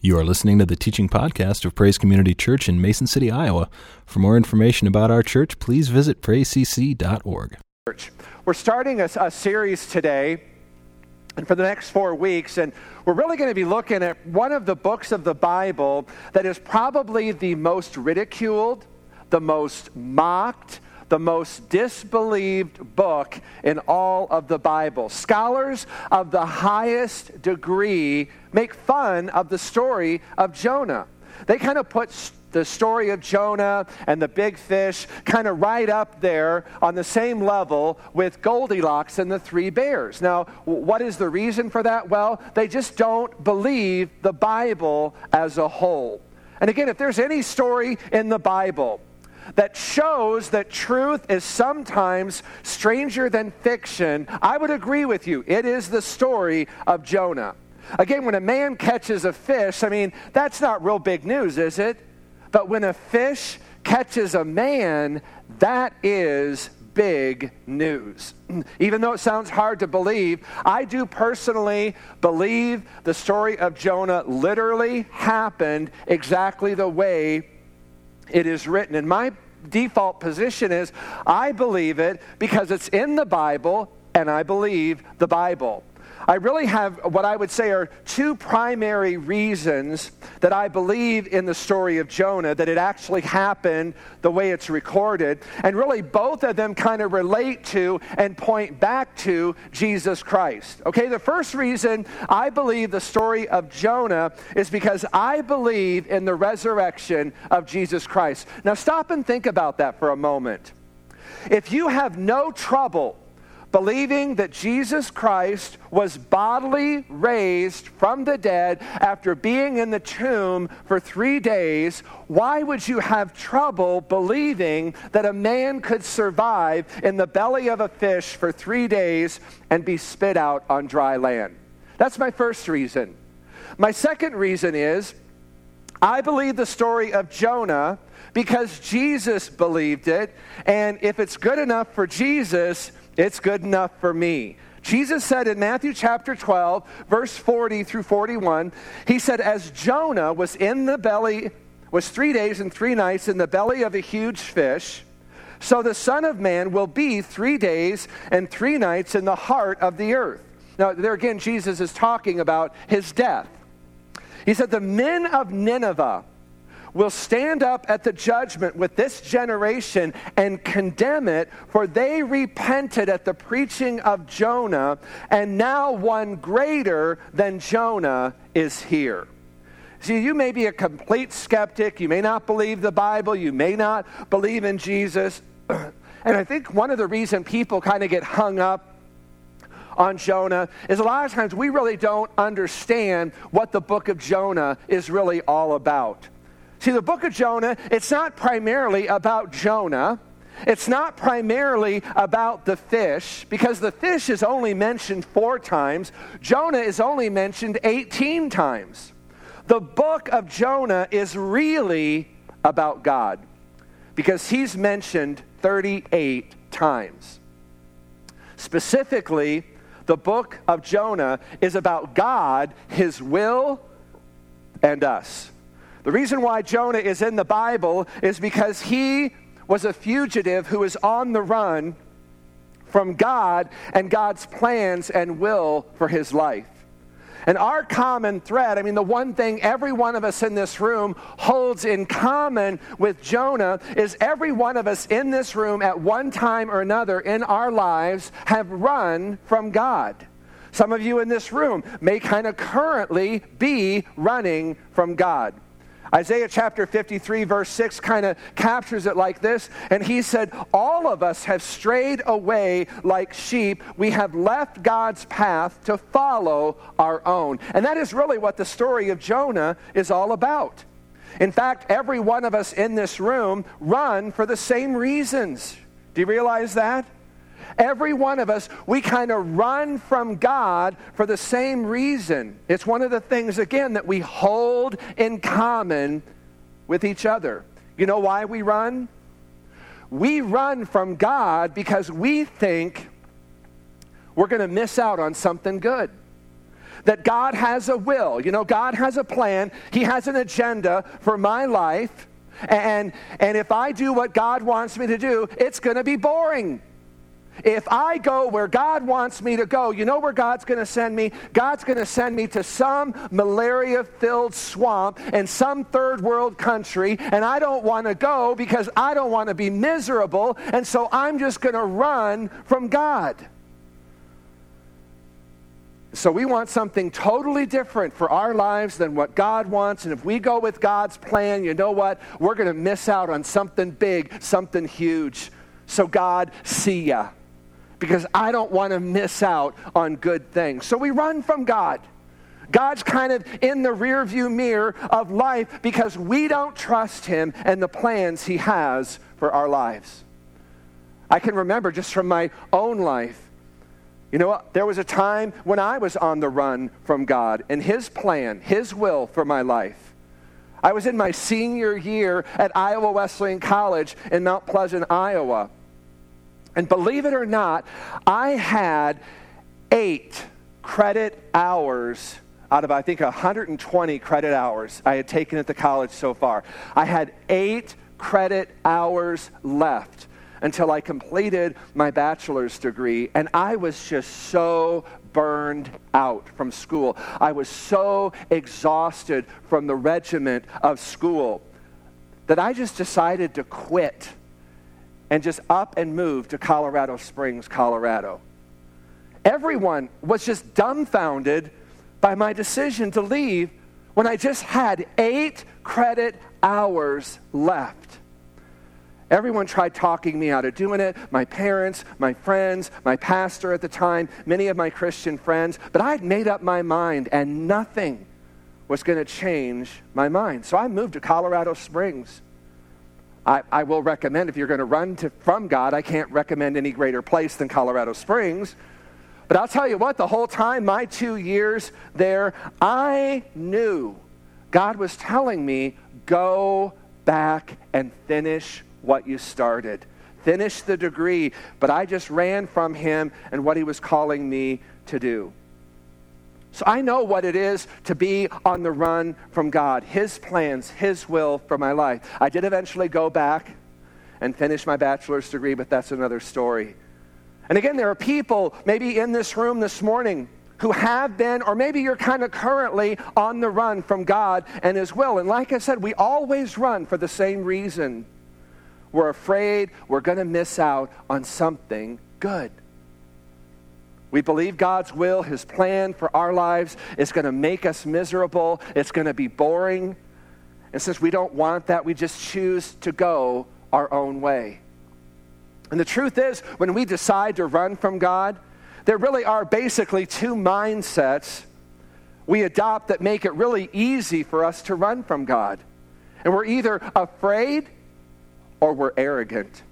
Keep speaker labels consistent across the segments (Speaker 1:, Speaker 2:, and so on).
Speaker 1: You are listening to the teaching podcast of Praise Community Church in Mason City, Iowa. For more information about our church, please visit praisecc.org.
Speaker 2: We're starting a, a, series today and for the next four weeks, and we're really going to be looking at one of the books of the Bible that is probably the most ridiculed, the most mocked, the most disbelieved book in all of the Bible. Scholars of the highest degree make fun of the story of Jonah. They kind of put the story of Jonah and the big fish kind of right up there on the same level with Goldilocks and the three bears. Now, what is the reason for that? Well, they just don't believe the Bible as a whole. And again, if there's any story in the Bible that shows that truth is sometimes stranger than fiction, I would agree with you. It is the story of Jonah. Again, when a man catches a fish, I mean, that's not real big news, is it? But when a fish catches a man, that is big news. Even though it sounds hard to believe, I do personally believe the story of Jonah literally happened exactly the way it is written. And my default position is I believe it because it's in the Bible and I believe the Bible. I really have what I would say are two primary reasons that I believe in the story of Jonah, that it actually happened the way it's recorded. And really, both of them kind of relate to and point back to Jesus Christ. Okay, the first reason I believe the story of Jonah is because I believe in the resurrection of Jesus Christ. Now, stop and think about that for a moment. If you have no trouble, believing that Jesus Christ was bodily raised from the dead after being in the tomb for three days, why would you have trouble believing that a man could survive in the belly of a fish for three days and be spit out on dry land? That's my first reason. My second reason is I believe the story of Jonah because Jesus believed it, and if it's good enough for Jesus, it's good enough for me. Jesus said in Matthew chapter 12, verse 40 through 41, he said, As Jonah was in the belly, was three days and three nights in the belly of a huge fish, so the Son of Man will be three days and three nights in the heart of the earth. Now, there again, Jesus is talking about his death. He said, The men of Nineveh, will stand up at the judgment with this generation and condemn it, for they repented at the preaching of Jonah, and now one greater than Jonah is here. See, you may be a complete skeptic. You may not believe the Bible. You may not believe in Jesus. And I think one of the reasons people kind of get hung up on Jonah is a lot of times we really don't understand what the book of Jonah is really all about. See, the book of Jonah, it's not primarily about Jonah. It's not primarily about the fish, because the fish is only mentioned four times. Jonah is only mentioned 18 times. The book of Jonah is really about God, because he's mentioned 38 times. Specifically, the book of Jonah is about God, his will, and us. The reason why Jonah is in the Bible is because he was a fugitive who was on the run from God and God's plans and will for his life. And our common thread, I mean, the one thing every one of us in this room holds in common with Jonah is every one of us in this room at one time or another in our lives have run from God. Some of you in this room may kind of currently be running from God. Isaiah chapter 53, verse 6 kind of captures it like this. And he said, All of us have strayed away like sheep. We have left God's path to follow our own. And that is really what the story of Jonah is all about. In fact, every one of us in this room run for the same reasons. Do you realize that? Every one of us, we kind of run from God for the same reason. It's one of the things, again, that we hold in common with each other. You know why we run? We run from God because we think we're going to miss out on something good. that God has a will. You know, God has a plan, He has an agenda for my life. And, and if I do what God wants me to do, it's going to be boring. If I go where God wants me to go, you know where God's going to send me? God's going to send me to some malaria filled swamp in some third world country, and I don't want to go because I don't want to be miserable, and so I'm just going to run from God. So we want something totally different for our lives than what God wants. And if we go with God's plan, you know what? We're going to miss out on something big, something huge. So, God, see ya because I don't want to miss out on good things. So we run from God. God's kind of in the rearview mirror of life because we don't trust Him and the plans He has for our lives. I can remember just from my own life. You know what? There was a time when I was on the run from God and His plan, His will for my life. I was in my senior year at Iowa Wesleyan College in Mount Pleasant, Iowa. And believe it or not, I had eight credit hours out of, I think, 120 credit hours I had taken at the college so far. I had eight credit hours left until I completed my bachelor's degree, and I was just so burned out from school. I was so exhausted from the regiment of school that I just decided to quit and just up and moved to Colorado Springs, Colorado. Everyone was just dumbfounded by my decision to leave when I just had eight credit hours left. Everyone tried talking me out of doing it my parents, my friends, my pastor at the time, many of my Christian friends. But I'd made up my mind, and nothing was going to change my mind. So I moved to Colorado Springs. I, I will recommend if you're going to run from God, I can't recommend any greater place than Colorado Springs. But I'll tell you what, the whole time, my two years there, I knew God was telling me, go back and finish what you started. Finish the degree. But I just ran from Him and what He was calling me to do. So I know what it is to be on the run from God, His plans, His will for my life. I did eventually go back and finish my bachelor's degree, but that's another story. And again, there are people maybe in this room this morning who have been, or maybe you're kind of currently on the run from God and His will. And like I said, we always run for the same reason. We're afraid we're going to miss out on something good. We believe God's will, His plan for our lives is going to make us miserable. It's going to be boring. And since we don't want that, we just choose to go our own way. And the truth is, when we decide to run from God, there really are basically two mindsets we adopt that make it really easy for us to run from God. And we're either afraid or we're arrogant.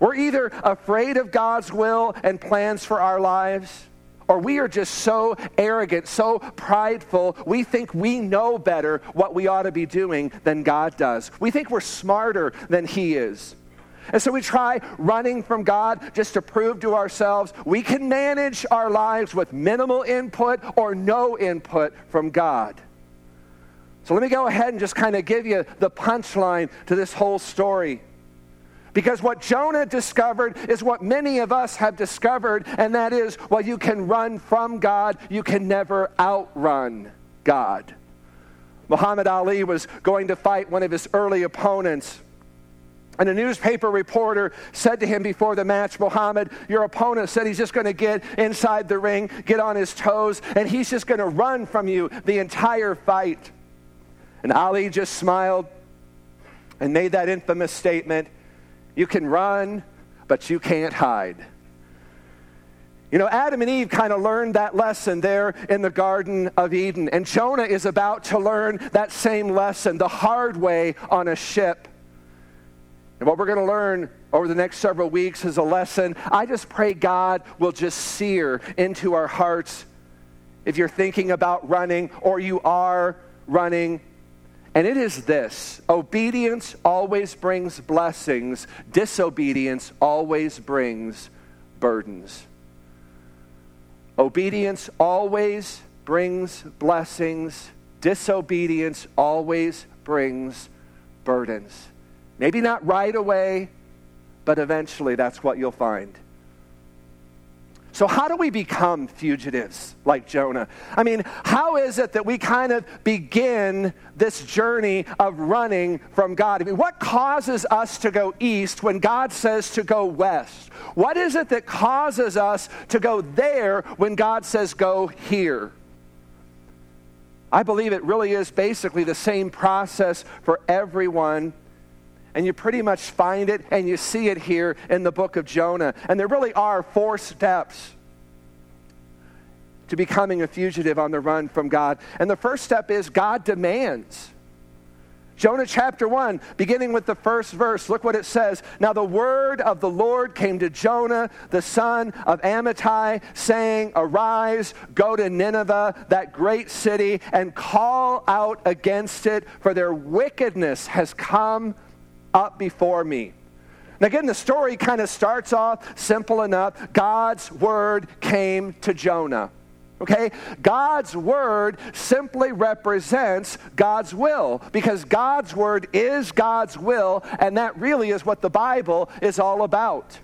Speaker 2: We're either afraid of God's will and plans for our lives, or we are just so arrogant, so prideful, we think we know better what we ought to be doing than God does. We think we're smarter than He is. And so we try running from God just to prove to ourselves we can manage our lives with minimal input or no input from God. So let me go ahead and just kind of give you the punchline to this whole story. Because what Jonah discovered is what many of us have discovered, and that is while you can run from God, you can never outrun God. Muhammad Ali was going to fight one of his early opponents. And a newspaper reporter said to him before the match, Muhammad, your opponent said he's just going to get inside the ring, get on his toes, and he's just going to run from you the entire fight. And Ali just smiled and made that infamous statement you can run, but you can't hide. You know, Adam and Eve kind of learned that lesson there in the Garden of Eden. And Jonah is about to learn that same lesson the hard way on a ship. And what we're going to learn over the next several weeks is a lesson I just pray God will just sear into our hearts if you're thinking about running or you are running and it is this obedience always brings blessings, disobedience always brings burdens. Obedience always brings blessings, disobedience always brings burdens. Maybe not right away, but eventually that's what you'll find. So, how do we become fugitives like Jonah? I mean, how is it that we kind of begin this journey of running from God? I mean, what causes us to go east when God says to go west? What is it that causes us to go there when God says go here? I believe it really is basically the same process for everyone and you pretty much find it and you see it here in the book of Jonah. And there really are four steps to becoming a fugitive on the run from God. And the first step is God demands. Jonah chapter 1, beginning with the first verse, look what it says. Now the word of the Lord came to Jonah, the son of Amittai, saying, Arise, go to Nineveh, that great city, and call out against it, for their wickedness has come up before me. Now, again, the story kind of starts off simple enough. God's word came to Jonah. Okay? God's word simply represents God's will because God's word is God's will, and that really is what the Bible is all about.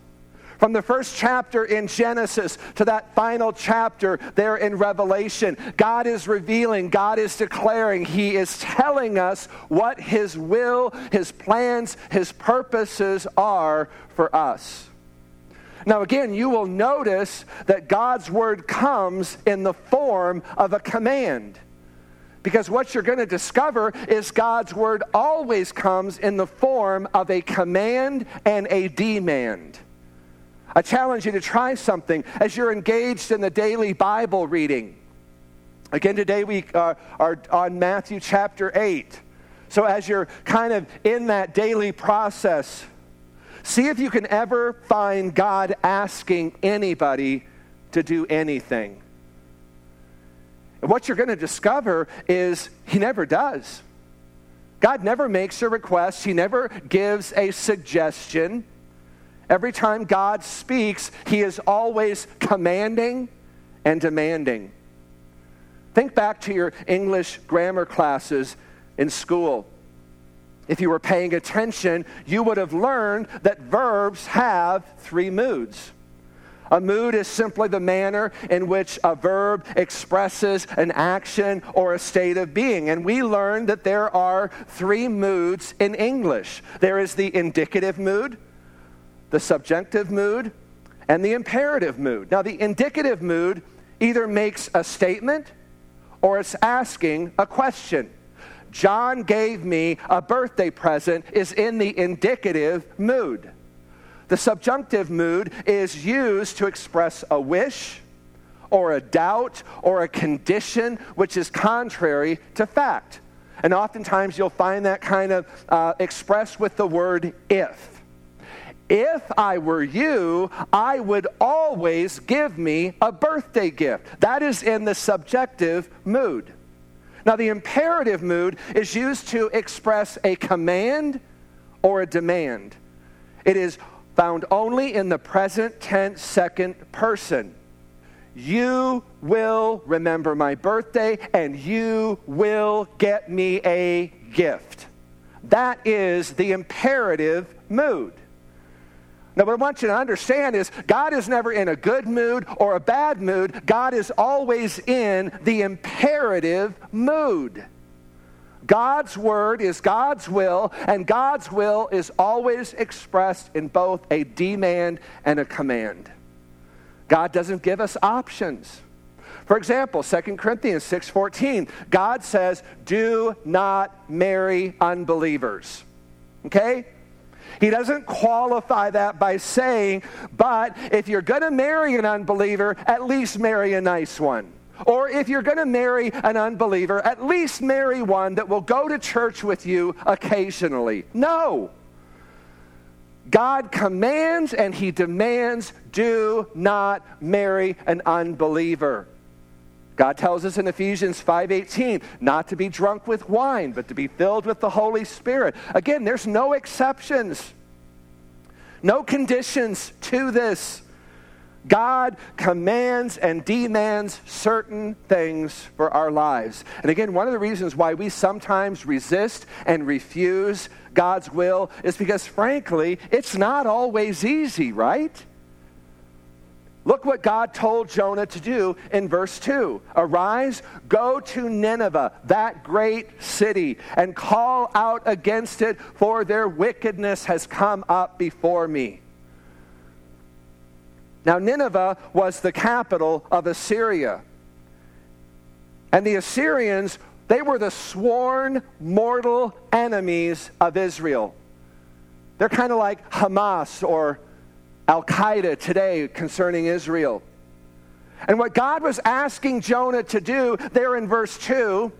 Speaker 2: From the first chapter in Genesis to that final chapter there in Revelation, God is revealing, God is declaring, He is telling us what His will, His plans, His purposes are for us. Now, again, you will notice that God's word comes in the form of a command. Because what you're going to discover is God's word always comes in the form of a command and a demand. I challenge you to try something as you're engaged in the daily Bible reading. Again, today we uh, are on Matthew chapter 8. So, as you're kind of in that daily process, see if you can ever find God asking anybody to do anything. And what you're going to discover is He never does. God never makes a request, He never gives a suggestion. Every time God speaks, He is always commanding and demanding. Think back to your English grammar classes in school. If you were paying attention, you would have learned that verbs have three moods. A mood is simply the manner in which a verb expresses an action or a state of being. And we learned that there are three moods in English there is the indicative mood, the subjunctive mood, and the imperative mood. Now, the indicative mood either makes a statement or it's asking a question. John gave me a birthday present is in the indicative mood. The subjunctive mood is used to express a wish or a doubt or a condition which is contrary to fact. And oftentimes you'll find that kind of uh, expressed with the word if. If I were you, I would always give me a birthday gift. That is in the subjective mood. Now, the imperative mood is used to express a command or a demand. It is found only in the present tense second person. You will remember my birthday and you will get me a gift. That is the imperative mood. Now, what I want you to understand is God is never in a good mood or a bad mood. God is always in the imperative mood. God's word is God's will, and God's will is always expressed in both a demand and a command. God doesn't give us options. For example, 2 Corinthians 6:14, God says, "Do not marry unbelievers." Okay? He doesn't qualify that by saying, but if you're going to marry an unbeliever, at least marry a nice one. Or if you're going to marry an unbeliever, at least marry one that will go to church with you occasionally. No. God commands and he demands do not marry an unbeliever. God tells us in Ephesians 5:18 not to be drunk with wine, but to be filled with the Holy Spirit. Again, there's no exceptions. No conditions to this. God commands and demands certain things for our lives. And again, one of the reasons why we sometimes resist and refuse God's will is because, frankly, it's not always easy, right? Look what God told Jonah to do in verse 2 Arise, go to Nineveh, that great city, and call out against it, for their wickedness has come up before me. Now, Nineveh was the capital of Assyria. And the Assyrians, they were the sworn mortal enemies of Israel. They're kind of like Hamas or Al Qaeda today concerning Israel. And what God was asking Jonah to do there in verse 2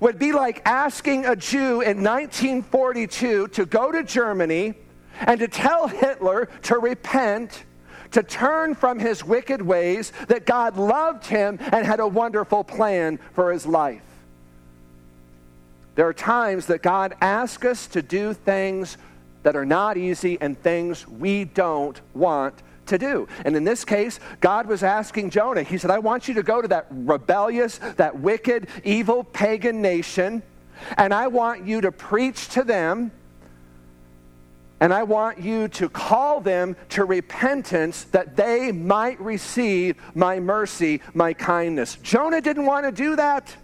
Speaker 2: would be like asking a Jew in 1942 to go to Germany and to tell Hitler to repent, to turn from his wicked ways, that God loved him and had a wonderful plan for his life. There are times that God asks us to do things that are not easy and things we don't want to do. And in this case, God was asking Jonah, He said, I want you to go to that rebellious, that wicked, evil pagan nation, and I want you to preach to them. And I want you to call them to repentance that they might receive my mercy, my kindness. Jonah didn't want to do that.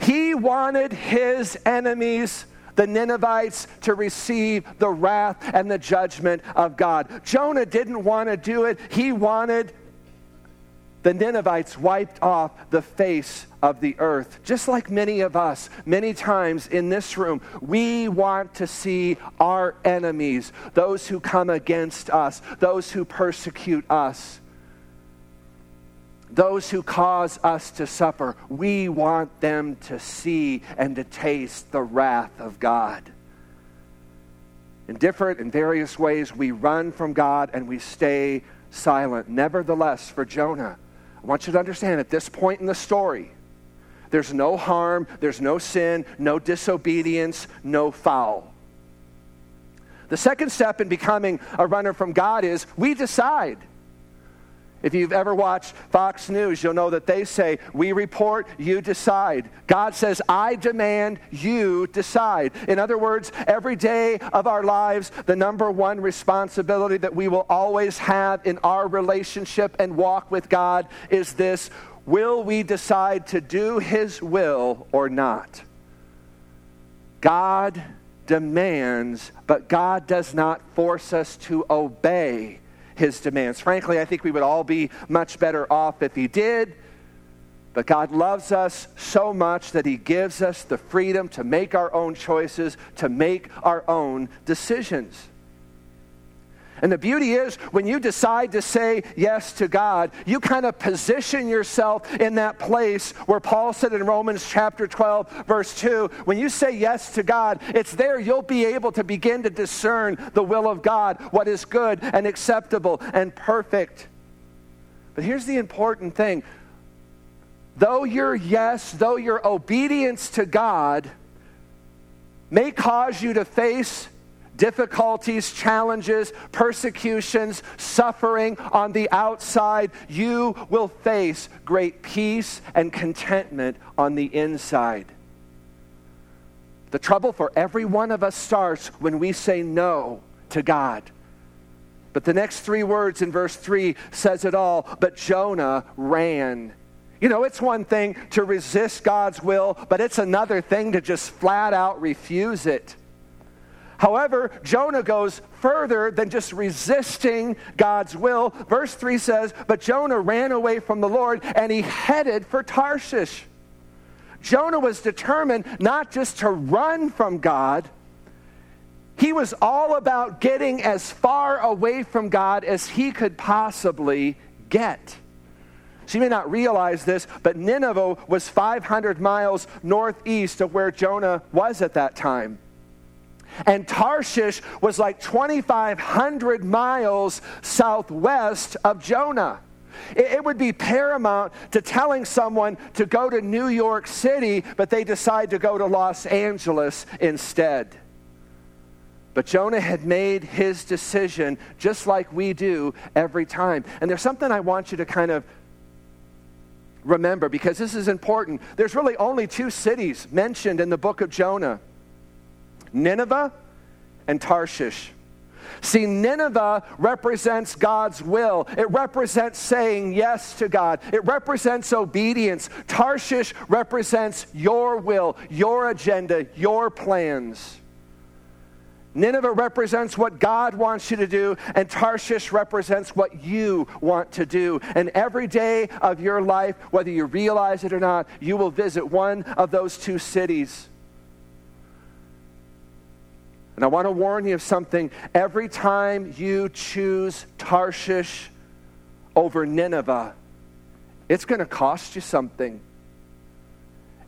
Speaker 2: He wanted his enemies the Ninevites to receive the wrath and the judgment of God. Jonah didn't want to do it, he wanted the Ninevites wiped off the face of the earth. Just like many of us, many times in this room, we want to see our enemies, those who come against us, those who persecute us, those who cause us to suffer, we want them to see and to taste the wrath of God. In different and various ways, we run from God and we stay silent. Nevertheless, for Jonah, I want you to understand at this point in the story, there's no harm, there's no sin, no disobedience, no foul. The second step in becoming a runner from God is we decide. If you've ever watched Fox News, you'll know that they say, We report, you decide. God says, I demand, you decide. In other words, every day of our lives, the number one responsibility that we will always have in our relationship and walk with God is this Will we decide to do His will or not? God demands, but God does not force us to obey his demands. Frankly, I think we would all be much better off if he did. But God loves us so much that He gives us the freedom to make our own choices, to make our own decisions. And the beauty is, when you decide to say yes to God, you kind of position yourself in that place where Paul said in Romans chapter 12, verse 2, when you say yes to God, it's there you'll be able to begin to discern the will of God, what is good and acceptable and perfect. But here's the important thing though your yes, though your obedience to God may cause you to face difficulties, challenges, persecutions, suffering on the outside, you will face great peace and contentment on the inside. The trouble for every one of us starts when we say no to God. But the next three words in verse 3 says it all. But Jonah ran. You know, it's one thing to resist God's will, but it's another thing to just flat out refuse it. However, Jonah goes further than just resisting God's will. Verse 3 says, But Jonah ran away from the Lord and he headed for Tarshish. Jonah was determined not just to run from God, he was all about getting as far away from God as he could possibly get. So you may not realize this, but Nineveh was 500 miles northeast of where Jonah was at that time. And Tarshish was like 2,500 miles southwest of Jonah. It, would be paramount to telling someone to go to New York City, but they decide to go to Los Angeles instead. But Jonah had made his decision just like we do every time. And there's something I want you to kind of remember because this is important. There's really only two cities mentioned in the book of Jonah Nineveh and Tarshish. See, Nineveh represents God's will. It represents saying yes to God. It represents obedience. Tarshish represents your will, your agenda, your plans. Nineveh represents what God wants you to do, and Tarshish represents what you want to do. And every day of your life, whether you realize it or not, you will visit one of those two cities. And I want to warn you of something. Every time you choose Tarshish over Nineveh, it's going to cost you something.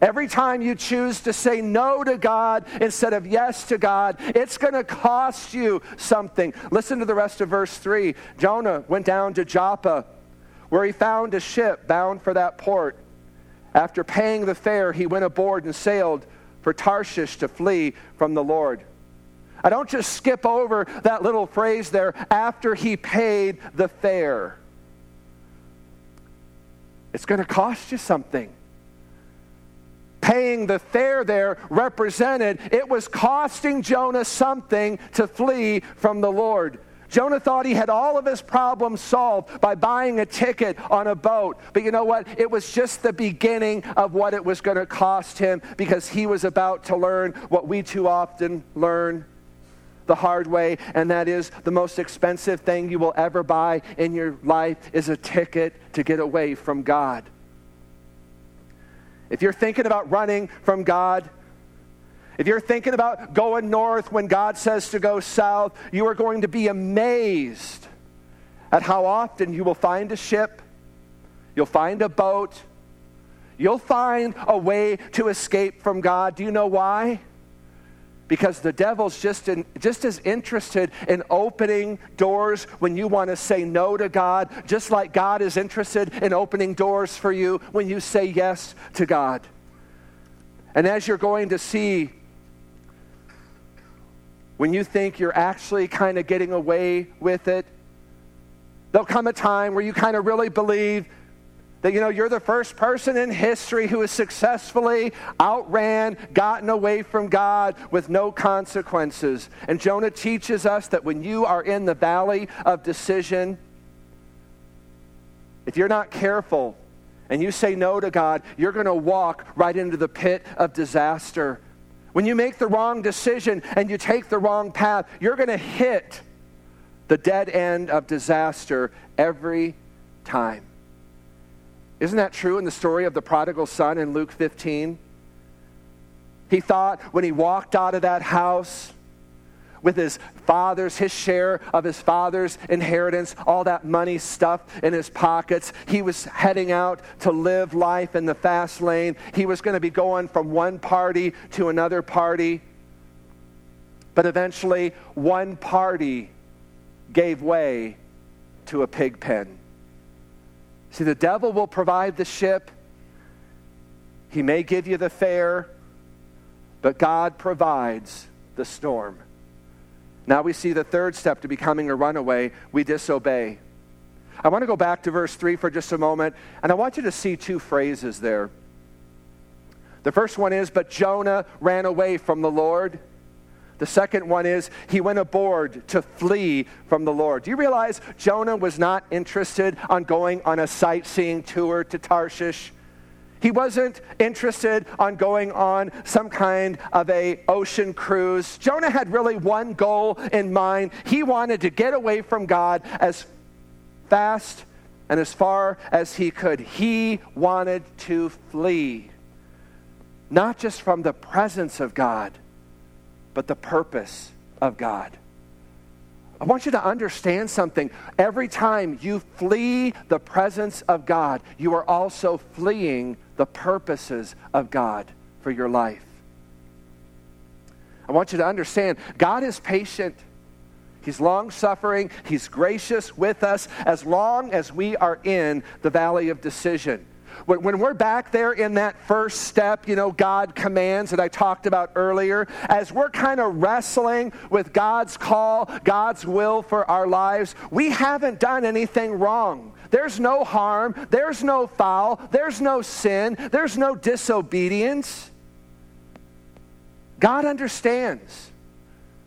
Speaker 2: Every time you choose to say no to God instead of yes to God, it's going to cost you something. Listen to the rest of verse 3. Jonah went down to Joppa, where he found a ship bound for that port. After paying the fare, he went aboard and sailed for Tarshish to flee from the Lord. I don't just skip over that little phrase there after he paid the fare. It's going to cost you something paying the fare there represented it was costing Jonah something to flee from the Lord. Jonah thought he had all of his problems solved by buying a ticket on a boat. But you know what? It was just the beginning of what it was going to cost him because he was about to learn what we too often learn the hard way, and that is the most expensive thing you will ever buy in your life is a ticket to get away from God. If you're thinking about running from God, if you're thinking about going north when God says to go south, you are going to be amazed at how often you will find a ship, you'll find a boat, you'll find a way to escape from God. Do you know why? Because the devil's just, in, just as interested in opening doors when you want to say no to God, just like God is interested in opening doors for you when you say yes to God. And as you're going to see, when you think you're actually kind of getting away with it, there'll come a time where you kind of really believe that, you know, you're the first person in history who has successfully outran, gotten away from God with no consequences. And Jonah teaches us that when you are in the valley of decision, if you're not careful and you say no to God, you're going to walk right into the pit of disaster. When you make the wrong decision and you take the wrong path, you're going to hit the dead end of disaster every time. Isn't that true in the story of the prodigal son in Luke 15? He thought when he walked out of that house with his father's, his share of his father's inheritance, all that money stuffed in his pockets, he was heading out to live life in the fast lane. He was going to be going from one party to another party. But eventually, one party gave way to a pig pen. See, the devil will provide the ship, he may give you the fare, but God provides the storm. Now we see the third step to becoming a runaway we disobey. I want to go back to verse 3 for just a moment, and I want you to see two phrases there. The first one is, But Jonah ran away from the Lord. The second one is he went aboard to flee from the Lord. Do you realize Jonah was not interested on going on a sightseeing tour to Tarshish? He wasn't interested on going on some kind of a ocean cruise. Jonah had really one goal in mind. He wanted to get away from God as fast and as far as he could. He wanted to flee, not just from the presence of God but the purpose of God. I want you to understand something. Every time you flee the presence of God, you are also fleeing the purposes of God for your life. I want you to understand God is patient. He's long suffering. He's gracious with us as long as we are in the valley of decision. When, when we're back there in that first step, you know, God commands that I talked about earlier, as we're kind of wrestling with God's call, God's will for our lives, we haven't done anything wrong. There's no harm, there's no foul, there's no sin, there's no disobedience. God understands.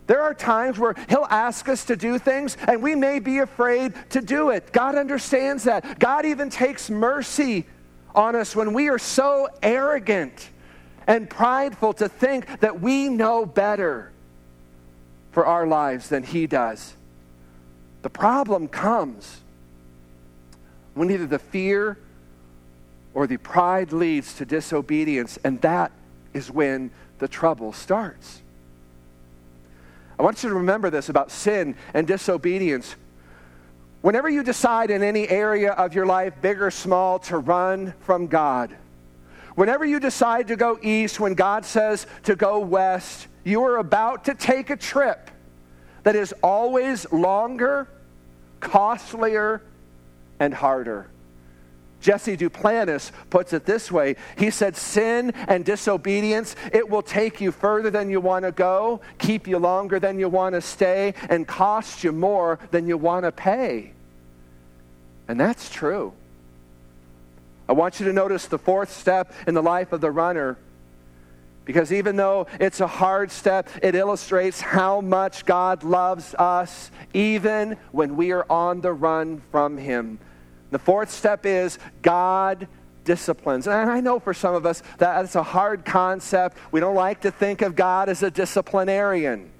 Speaker 2: There are times where He'll ask us to do things and we may be afraid to do it. God understands that. God even takes mercy on us when we are so arrogant and prideful to think that we know better for our lives than He does. The problem comes when either the fear or the pride leads to disobedience, and that is when the trouble starts. I want you to remember this about sin and disobedience. Whenever you decide in any area of your life, big or small, to run from God, whenever you decide to go east when God says to go west, you are about to take a trip that is always longer, costlier, and harder. Jesse Duplantis puts it this way. He said, Sin and disobedience, it will take you further than you want to go, keep you longer than you want to stay, and cost you more than you want to pay. And that's true. I want you to notice the fourth step in the life of the runner. Because even though it's a hard step, it illustrates how much God loves us, even when we are on the run from Him. The fourth step is God disciplines. And I know for some of us that that's a hard concept. We don't like to think of God as a disciplinarian.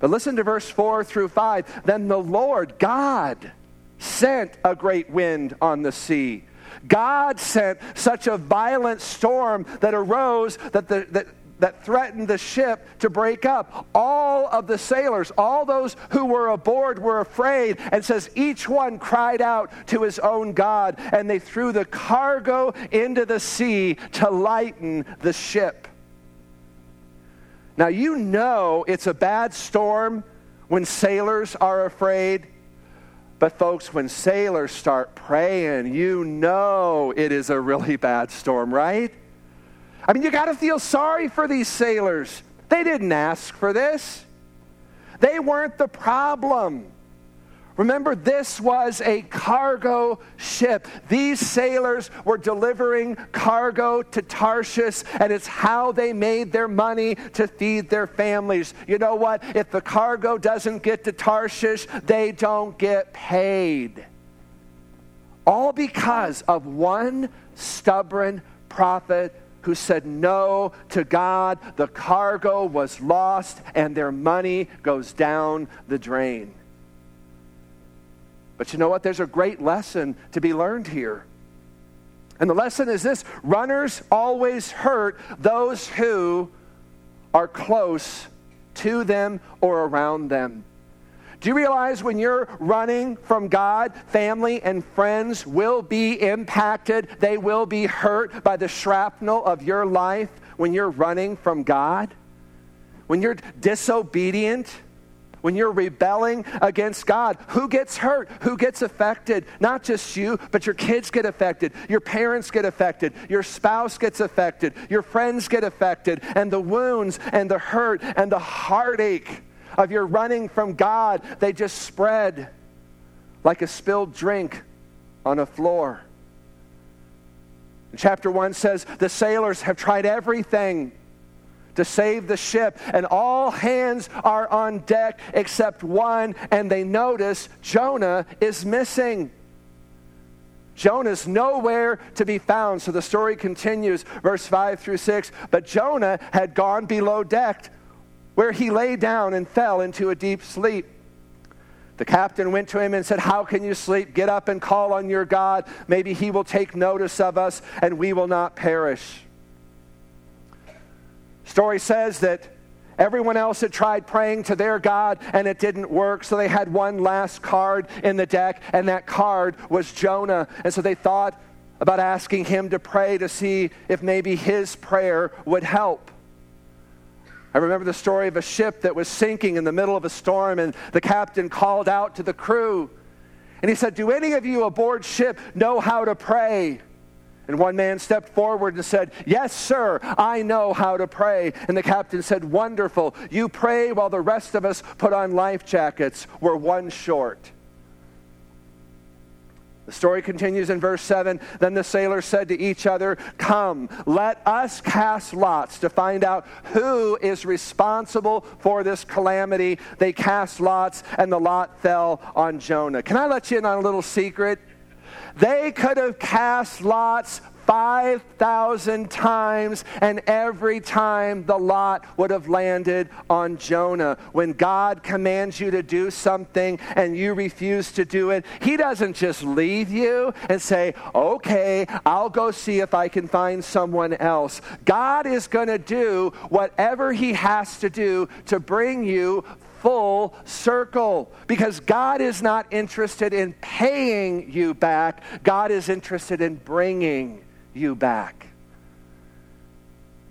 Speaker 2: But listen to verse 4 through 5. Then the Lord, God, sent a great wind on the sea. God sent such a violent storm that arose that the, that that threatened the ship to break up. All of the sailors, all those who were aboard, were afraid, and says each one cried out to his own God, and they threw the cargo into the sea to lighten the ship. Now, you know it's a bad storm when sailors are afraid. But, folks, when sailors start praying, you know it is a really bad storm, right? I mean, you got to feel sorry for these sailors. They didn't ask for this, they weren't the problem. Remember, this was a cargo ship. These sailors were delivering cargo to Tarshish, and it's how they made their money to feed their families. You know what? If the cargo doesn't get to Tarshish, they don't get paid. All because of one stubborn prophet who said no to God. The cargo was lost and their money goes down the drain. But you know what? There's a great lesson to be learned here. And the lesson is this runners always hurt those who are close to them or around them. Do you realize when you're running from God, family and friends will be impacted? They will be hurt by the shrapnel of your life when you're running from God? When you're disobedient? When you're rebelling against God, who gets hurt? Who gets affected? Not just you, but your kids get affected. Your parents get affected. Your spouse gets affected. Your friends get affected. And the wounds and the hurt and the heartache of your running from God, they just spread like a spilled drink on a floor. chapter 1 says the sailors have tried everything to save the ship, and all hands are on deck except one, and they notice Jonah is missing. Jonah's nowhere to be found. So the story continues, verse 5 through 6. But Jonah had gone below deck where he lay down and fell into a deep sleep. The captain went to him and said, How can you sleep? Get up and call on your God. Maybe he will take notice of us and we will not perish. Story says that everyone else had tried praying to their God and it didn't work, so they had one last card in the deck, and that card was Jonah. And so they thought about asking him to pray to see if maybe his prayer would help. I remember the story of a ship that was sinking in the middle of a storm, and the captain called out to the crew. And he said, Do any of you aboard ship know how to pray? And one man stepped forward and said, Yes, sir, I know how to pray. And the captain said, Wonderful. You pray while the rest of us put on life jackets. We're one short. The story continues in verse 7. Then the sailors said to each other, Come, let us cast lots to find out who is responsible for this calamity. They cast lots, and the lot fell on Jonah. Can I let you in on a little secret? They could have cast lots 5,000 times, and every time the lot would have landed on Jonah. When God commands you to do something and you refuse to do it, He doesn't just leave you and say, Okay, I'll go see if I can find someone else. God is going to do whatever He has to do to bring you full circle because God is not interested in paying you back, God is interested in bringing you back.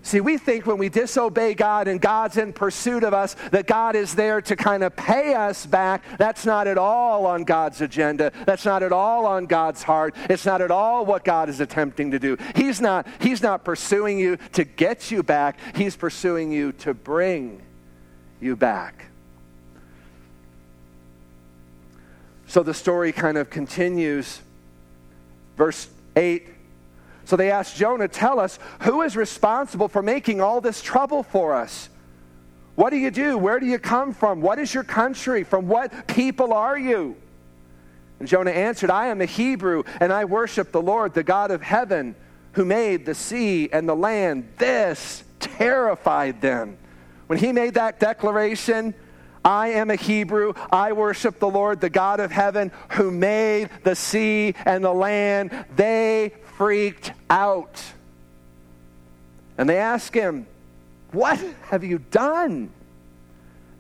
Speaker 2: See, we think when we disobey God and God's in pursuit of us that God is there to kind of pay us back. That's not at all on God's agenda. That's not at all on God's heart. It's not at all what God is attempting to do. He's not, he's not pursuing you to get you back, He's pursuing you to bring you back. So the story kind of continues. Verse 8. So they asked Jonah, Tell us, who is responsible for making all this trouble for us? What do you do? Where do you come from? What is your country? From what people are you? And Jonah answered, I am a Hebrew, and I worship the Lord, the God of heaven, who made the sea and the land. This terrified them. When he made that declaration, I am a Hebrew. I worship the Lord, the God of heaven, who made the sea and the land. They freaked out. And they asked him, What have you done?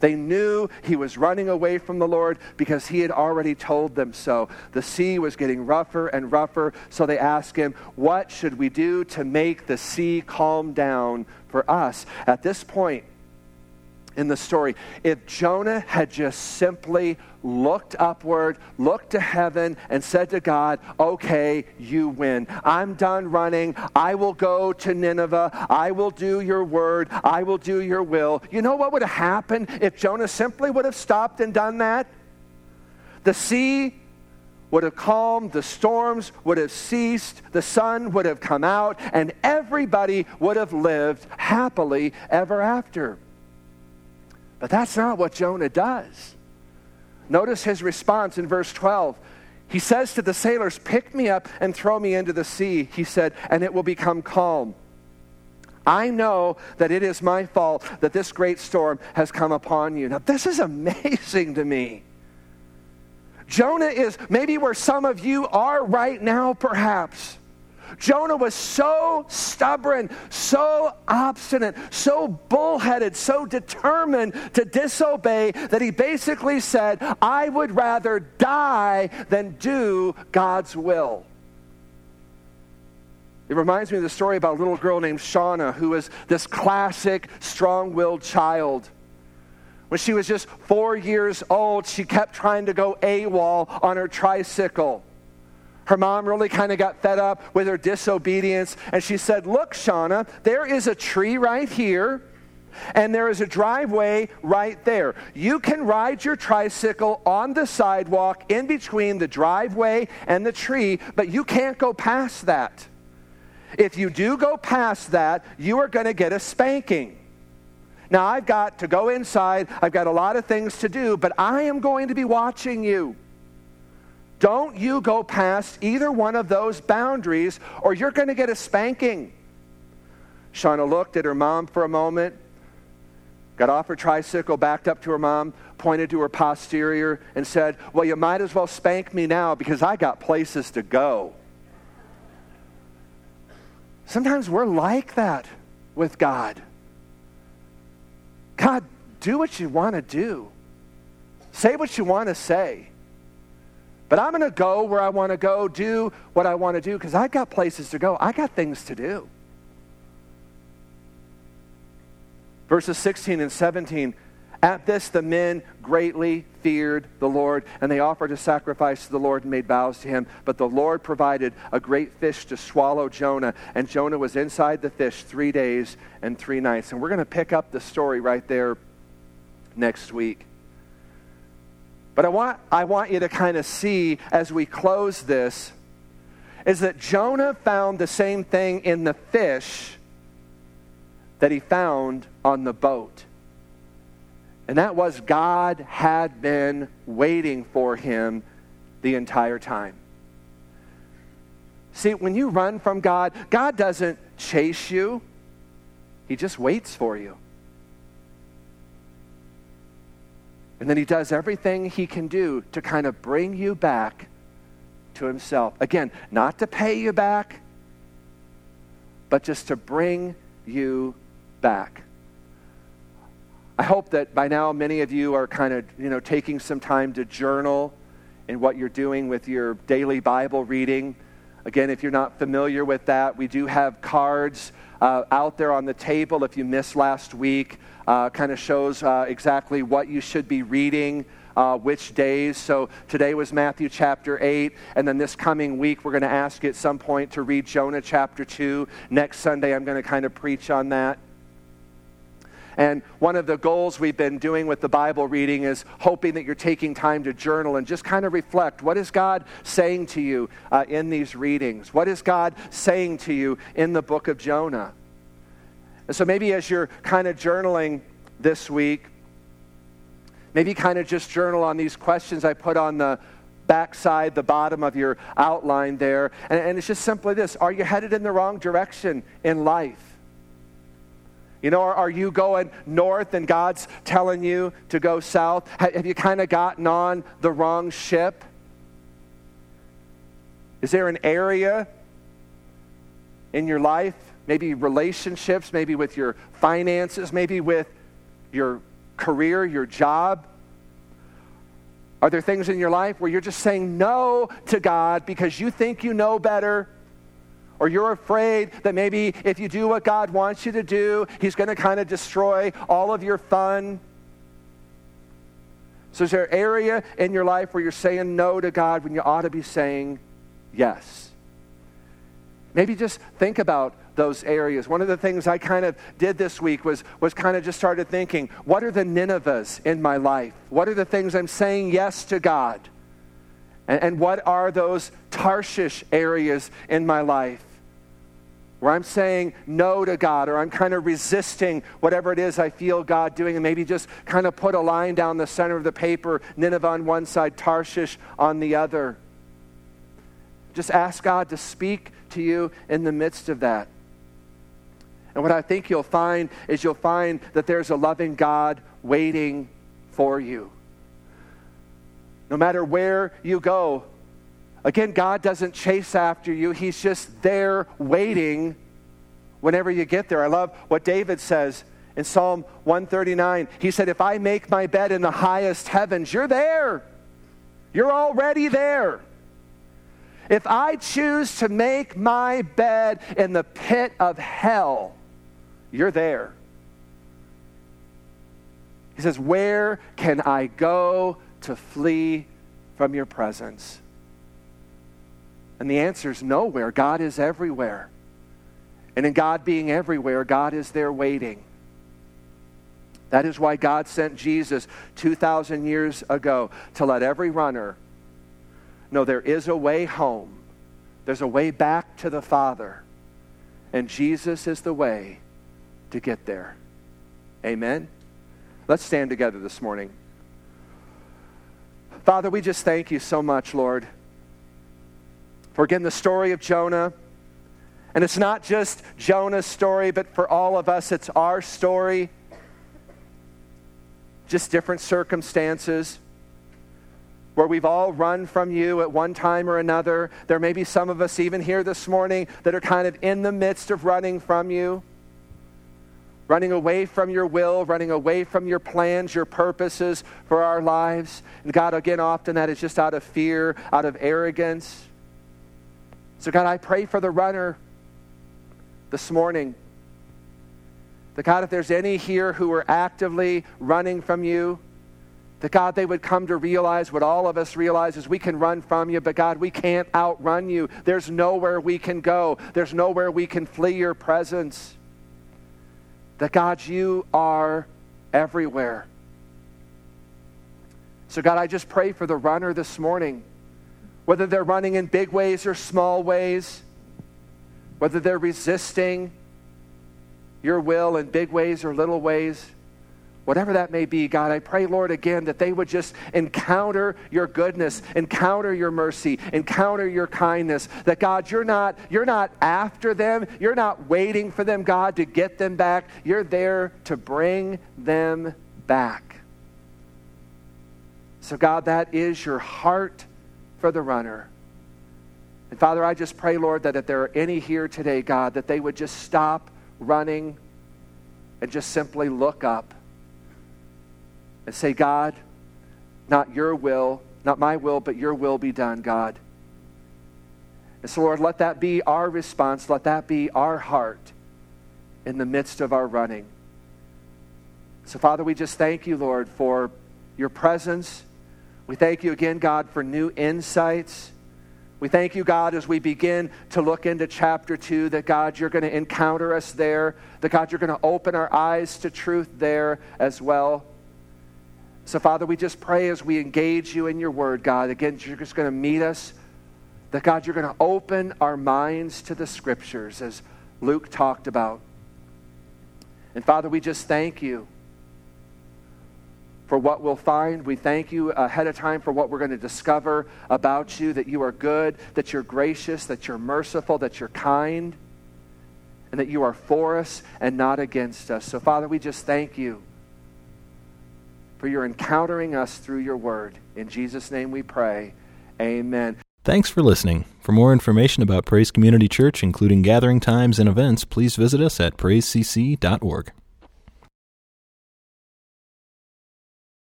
Speaker 2: They knew he was running away from the Lord because he had already told them so. The sea was getting rougher and rougher, so they asked him, What should we do to make the sea calm down for us? At this point, in the story. If Jonah had just simply looked upward, looked to heaven, and said to God, Okay, you win. I'm done running. I will go to Nineveh. I will do your word. I will do your will. You know what would have happened if Jonah simply would have stopped and done that? The sea would have calmed, the storms would have ceased, the sun would have come out, and everybody would have lived happily ever after. But that's not what Jonah does. Notice his response in verse 12. He says to the sailors, Pick me up and throw me into the sea, he said, and it will become calm. I know that it is my fault that this great storm has come upon you. Now, this is amazing to me. Jonah is maybe where some of you are right now, perhaps. Jonah was so stubborn, so obstinate, so bullheaded, so determined to disobey that he basically said, I would rather die than do God's will. It reminds me of the story about a little girl named Shauna who was this classic strong willed child. When she was just four years old, she kept trying to go AWOL on her tricycle. Her mom really kind of got fed up with her disobedience, and she said, Look, Shauna, there is a tree right here, and there is a driveway right there. You can ride your tricycle on the sidewalk in between the driveway and the tree, but you can't go past that. If you do go past that, you are going to get a spanking. Now, I've got to go inside, I've got a lot of things to do, but I am going to be watching you. Don't you go past either one of those boundaries or you're going to get a spanking. Shauna looked at her mom for a moment, got off her tricycle, backed up to her mom, pointed to her posterior, and said, Well, you might as well spank me now because I got places to go. Sometimes we're like that with God. God, do what you want to do, say what you want to say. But I'm going to go where I want to go, do what I want to do, because I've got places to go. I got things to do. Verses 16 and 17. At this, the men greatly feared the Lord, and they offered a sacrifice to the Lord and made vows to him. But the Lord provided a great fish to swallow Jonah, and Jonah was inside the fish three days and three nights. And we're going to pick up the story right there next week. But I want, I want you to kind of see as we close this is that Jonah found the same thing in the fish that he found on the boat. And that was God had been waiting for him the entire time. See, when you run from God, God doesn't chase you, He just waits for you. And then He does everything He can do to kind of bring you back to Himself. Again, not to pay you back, but just to bring you back. I hope that by now many of you are kind of, you know, taking some time to journal in what you're doing with your daily Bible reading. Again, if you're not familiar with that, we do have cards uh, out there on the table if you missed last week. Uh, kind of shows uh, exactly what you should be reading. Uh, which days. So today was Matthew chapter 8, and then this coming week we're going to ask you at some point to read Jonah chapter 2. Next Sunday I'm going to kind of preach on that. And one of the goals we've been doing with the Bible reading is hoping that you're taking time to journal and just kind of reflect what is God saying to you uh, in these readings? What is God saying to you in the book of Jonah? And so maybe as you're kind of journaling this week, maybe kind of just journal on these questions I put on the backside, the bottom of your outline there. And, and it's just simply this Are you headed in the wrong direction in life? You know, are, are you going north and God's telling you to go south? Have you kind of gotten on the wrong ship? Is there an area in your life, maybe relationships, maybe with your finances, maybe with your career, your job? Are there things in your life where you're just saying no to God because you think you know better? Or you're afraid that maybe if you do what God wants you to do, He's going to kind of destroy all of your fun. So, is there an area in your life where you're saying no to God when you ought to be saying yes? Maybe just think about those areas. One of the things I kind of did this week was, was kind of just started thinking what are the Ninevehs in my life? What are the things I'm saying yes to God? And, and what are those Tarshish areas in my life? Where I'm saying no to God or I'm kind of resisting whatever it is I feel God doing, and maybe just kind of put a line down the center of the paper Nineveh on one side, Tarshish on the other. Just ask God to speak to you in the midst of that. And what I think you'll find is you'll find that there's a loving God waiting for you. No matter where you go, Again, God doesn't chase after you, He's just there waiting whenever you get there. I love what David says in Psalm 139. He said, If I make my bed in the highest heavens, you're there. You're already there. If I choose to make my bed in the pit of hell, you're there. He says, Where can I go to flee from your presence? And the answer is nowhere. God is everywhere. And in God being everywhere, God is there waiting. That is why God sent Jesus 2,000 years ago to let every runner know there is a way home, there's a way back to the Father, and Jesus is the way to get there. Amen? Let's stand together this morning. Father, we just thank you so much, Lord for again, the story of Jonah. And it's not just Jonah's story, but for all of us, it's our story. Just different circumstances where we've all run from you at one time or another. There may be some of us even here this morning that are kind of in the midst of running from you, running away from your will, running away from your plans, your purposes for our lives. And God, again, often that is just out of fear, out of arrogance. So, God, I pray for the runner this morning. That God, if there's any here who are actively running from you, that God, they would come to realize what all of us realize is we can run from you, but God, we can't outrun you. There's nowhere we can go, there's nowhere we can flee your presence. That God, you are everywhere. So, God, I just pray for the runner this morning, whether they're running in big ways or small ways, whether they're resisting your will in big ways or little ways. Whatever that may be, God, I pray, Lord, again, that they would just encounter your goodness, encounter your mercy, encounter your kindness. That God, you're not, you're not after them, you're not waiting for them, God, to get them back. You're there to bring them back. So, God, that is your heart for the runner. And Father, I just pray, Lord, that if there are any here today, God, that they would just stop running and just simply look up and say, God, not your will, not my will, but your will be done, God. And so, Lord, let that be our response. Let that be our heart in the midst of our running. So, Father, we just thank you, Lord, for your presence. We thank you again, God, for new insights. We thank you, God, as we begin to look into chapter 2, that God, you're going to encounter us there, that God, you're going to open our eyes to truth there as well. So, Father, we just pray as we engage you in your word, God, again, you're just going to meet us, that God, you're going to open our minds to the scriptures as Luke talked about. And, Father, we just thank you for what we'll find. We thank you ahead of time for what we're going to discover about you that you are good, that you're gracious, that you're merciful, that you're kind, and that you are for us and not against us. So, Father, we just thank you for your encountering us through your word. In Jesus' name we pray. Amen.
Speaker 1: Thanks for listening. For more information about Praise Community Church, including gathering times and events, please visit us at praisecc.org.